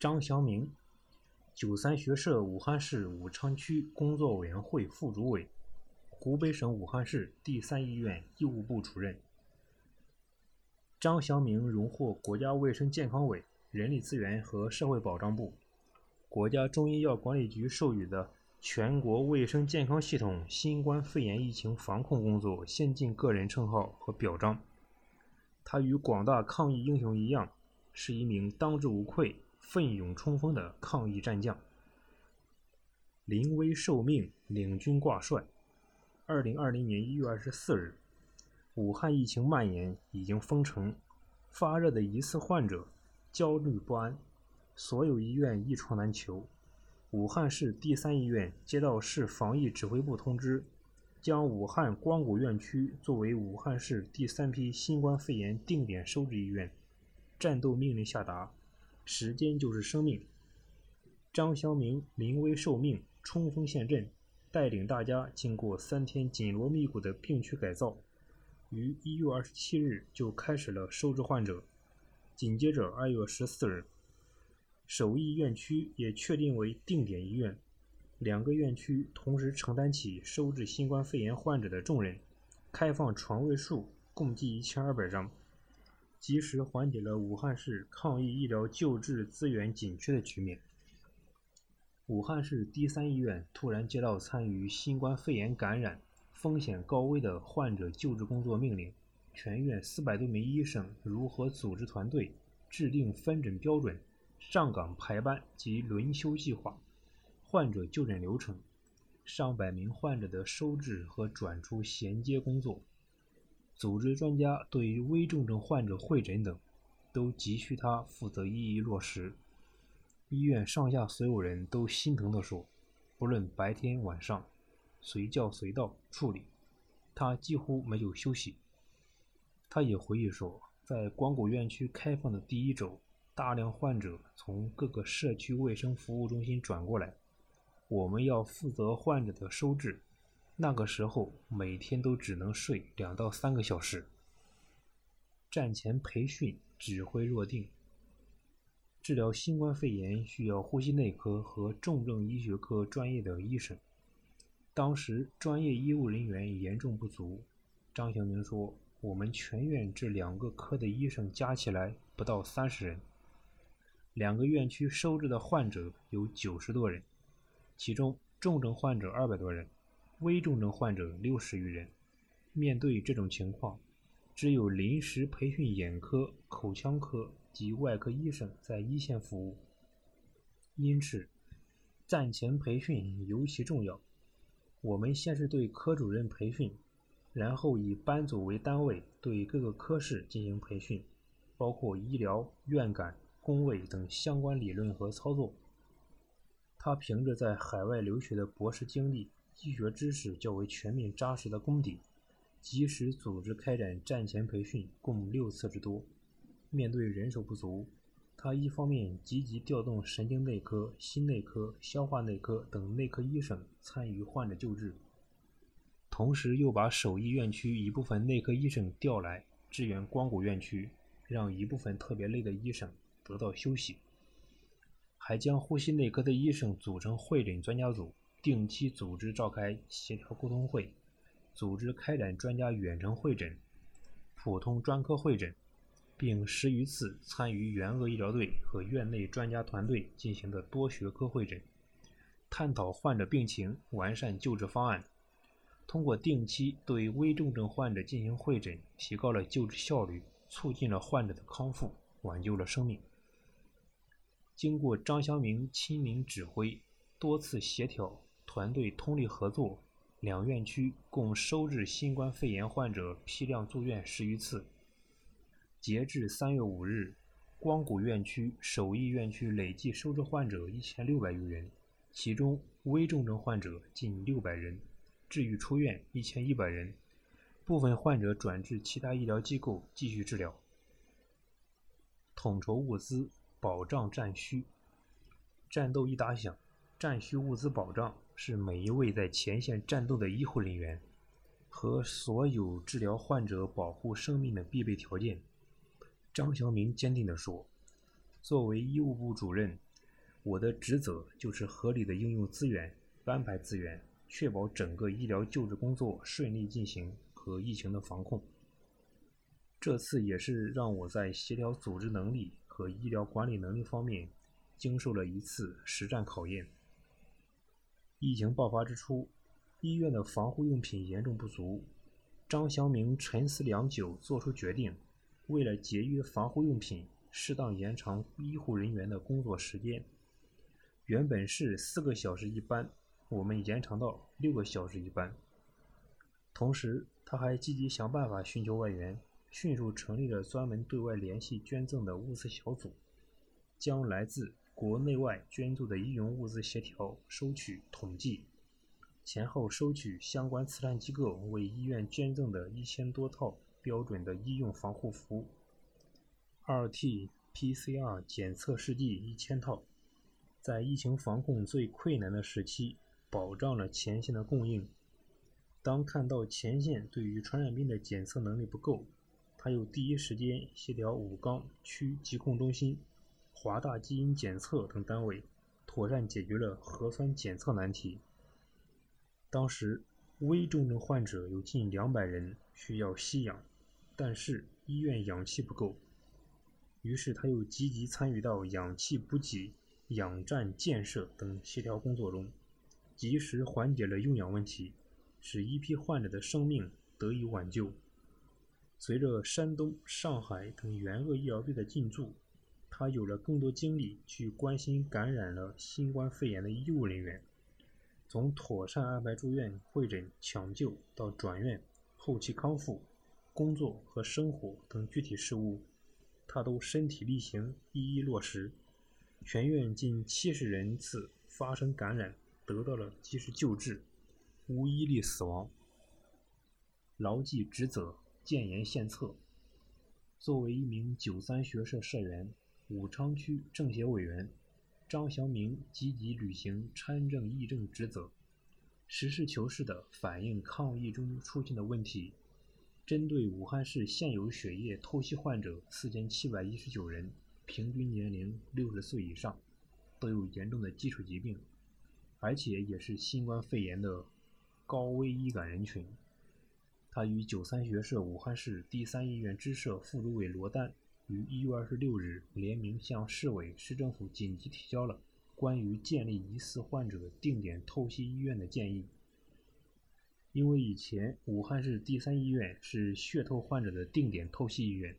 张祥明，九三学社武汉市武昌区工作委员会副主委，湖北省武汉市第三医院医务部主任。张祥明荣获国家卫生健康委、人力资源和社会保障部、国家中医药管理局授予的全国卫生健康系统新冠肺炎疫情防控工作先进个人称号和表彰。他与广大抗疫英雄一样，是一名当之无愧。奋勇冲锋的抗疫战将，临危受命，领军挂帅。二零二零年一月二十四日，武汉疫情蔓延，已经封城，发热的疑似患者焦虑不安，所有医院一床难求。武汉市第三医院接到市防疫指挥部通知，将武汉光谷院区作为武汉市第三批新冠肺炎定点收治医院，战斗命令下达。时间就是生命。张祥明临危受命，冲锋陷阵，带领大家经过三天紧锣密鼓的病区改造，于一月二十七日就开始了收治患者。紧接着二月十四日，首义院区也确定为定点医院，两个院区同时承担起收治新冠肺炎患者的重任，开放床位数共计一千二百张。及时缓解了武汉市抗疫医疗救治资源紧缺的局面。武汉市第三医院突然接到参与新冠肺炎感染、风险高危的患者救治工作命令，全院四百多名医生如何组织团队、制定分诊标准、上岗排班及轮休计划、患者就诊流程、上百名患者的收治和转出衔接工作。组织专家对于危重症患者会诊等，都急需他负责一一落实。医院上下所有人都心疼地说：“不论白天晚上，随叫随到处理，他几乎没有休息。”他也回忆说，在光谷院区开放的第一周，大量患者从各个社区卫生服务中心转过来，我们要负责患者的收治。那个时候，每天都只能睡两到三个小时。战前培训指挥若定。治疗新冠肺炎需要呼吸内科和重症医学科专业的医生，当时专业医务人员严重不足。张祥明说：“我们全院这两个科的医生加起来不到三十人，两个院区收治的患者有九十多人，其中重症患者二百多人。”危重症患者六十余人，面对这种情况，只有临时培训眼科、口腔科及外科医生在一线服务。因此，战前培训尤其重要。我们先是对科主任培训，然后以班组为单位对各个科室进行培训，包括医疗、院感、工位等相关理论和操作。他凭着在海外留学的博士经历。医学知识较为全面扎实的功底，及时组织开展战前培训共六次之多。面对人手不足，他一方面积极调动神经内科、心内科、消化内科等内科医生参与患者救治，同时又把首义院区一部分内科医生调来支援光谷院区，让一部分特别累的医生得到休息，还将呼吸内科的医生组成会诊专家组。定期组织召开协调沟通会，组织开展专家远程会诊、普通专科会诊，并十余次参与援鄂医疗队和院内专家团队进行的多学科会诊，探讨患者病情，完善救治方案。通过定期对危重症患者进行会诊，提高了救治效率，促进了患者的康复，挽救了生命。经过张祥明亲临指挥，多次协调。团队通力合作，两院区共收治新冠肺炎患者批量住院十余次。截至三月五日，光谷院区、首义院区累计收治患者一千六百余人，其中危重症患者近六百人，治愈出院一千一百人，部分患者转至其他医疗机构继续治疗。统筹物资，保障战需。战斗一打响，战需物资保障。是每一位在前线战斗的医护人员和所有治疗患者、保护生命的必备条件。张祥明坚定地说：“作为医务部主任，我的职责就是合理的应用资源、安排资源，确保整个医疗救治工作顺利进行和疫情的防控。这次也是让我在协调组织能力和医疗管理能力方面经受了一次实战考验。疫情爆发之初，医院的防护用品严重不足。张祥明沉思良久，做出决定：为了节约防护用品，适当延长医护人员的工作时间。原本是四个小时一班，我们延长到六个小时一班。同时，他还积极想办法寻求外援，迅速成立了专门对外联系捐赠的物资小组，将来自国内外捐助的医用物资协调、收取、统计，前后收取相关慈善机构为医院捐赠的一千多套标准的医用防护服、RT-PCR 检测试剂一千套。在疫情防控最困难的时期，保障了前线的供应。当看到前线对于传染病的检测能力不够，他又第一时间协调武冈区疾控中心、华大基因检测等单位，妥善解决了核酸检测难题。当时危重症患者有近两百人需要吸氧，但是医院氧气不够，于是他又积极参与到氧气补给。氧站建设等协调工作中，及时缓解了用氧问题，使一批患者的生命得以挽救。随着山东、上海等援鄂医疗队的进驻，他有了更多精力去关心感染了新冠肺炎的医务人员。从妥善安排住院、会诊、抢救到转院、后期康复、工作和生活等具体事务，他都身体力行，一一落实。全院近七十人次发生感染，得到了及时救治，无一例死亡。牢记职责，建言献策。作为一名九三学社社员、武昌区政协委员，张祥明积极履行参政议政职责，实事求是地反映抗疫中出现的问题。针对武汉市现有血液透析患者四千七百一十九人。平均年龄六十岁以上，都有严重的基础疾病，而且也是新冠肺炎的高危易感人群。他与九三学社武汉市第三医院支社副主委罗丹于一月二十六日联名向市委市政府紧急提交了关于建立疑似患者定点透析医院的建议。因为以前武汉市第三医院是血透患者的定点透析医院，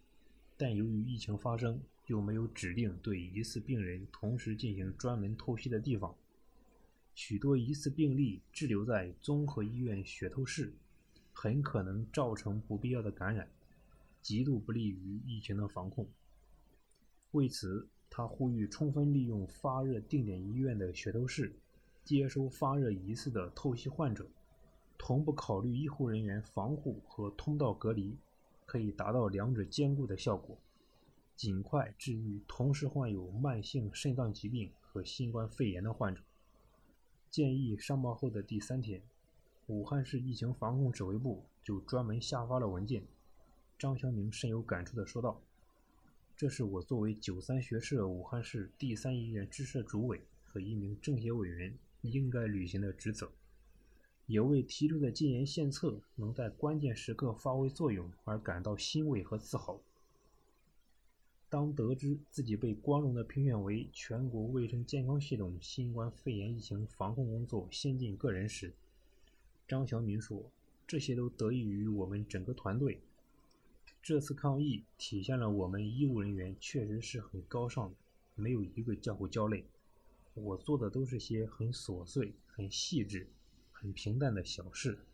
但由于疫情发生，就没有指定对疑似病人同时进行专门透析的地方，许多疑似病例滞留在综合医院血透室，很可能造成不必要的感染，极度不利于疫情的防控。为此，他呼吁充分利用发热定点医院的血透室，接收发热疑似的透析患者，同步考虑医护人员防护和通道隔离，可以达到两者兼顾的效果。尽快治愈同时患有慢性肾脏疾病和新冠肺炎的患者。建议上报后的第三天，武汉市疫情防控指挥部就专门下发了文件。张祥明深有感触地说道：“这是我作为九三学社武汉市第三医院支社主委和一名政协委员应该履行的职责，也为提出的建言献策能在关键时刻发挥作用而感到欣慰和自豪。”当得知自己被光荣地评选为全国卫生健康系统新冠肺炎疫情防控工作先进个人时，张晓明说：“这些都得益于我们整个团队。这次抗疫体现了我们医务人员确实是很高尚的，没有一个叫苦叫累。我做的都是些很琐碎、很细致、很平淡的小事。”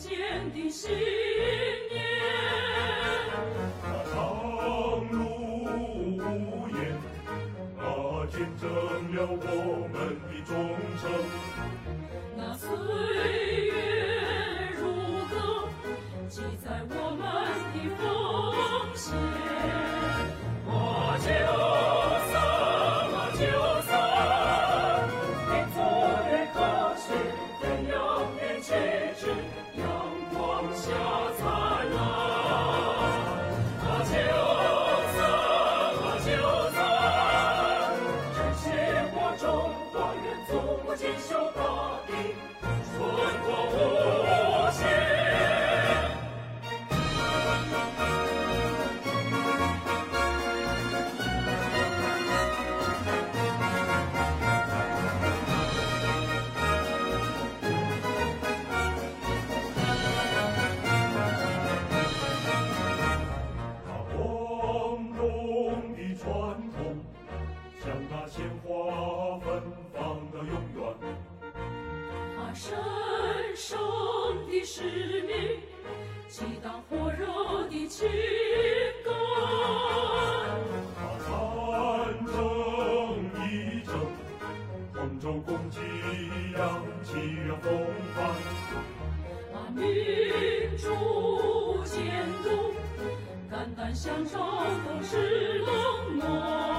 坚定信念啊长路无言啊见证了我们的忠诚。把，民主监督，肝胆相照，同是冷漠。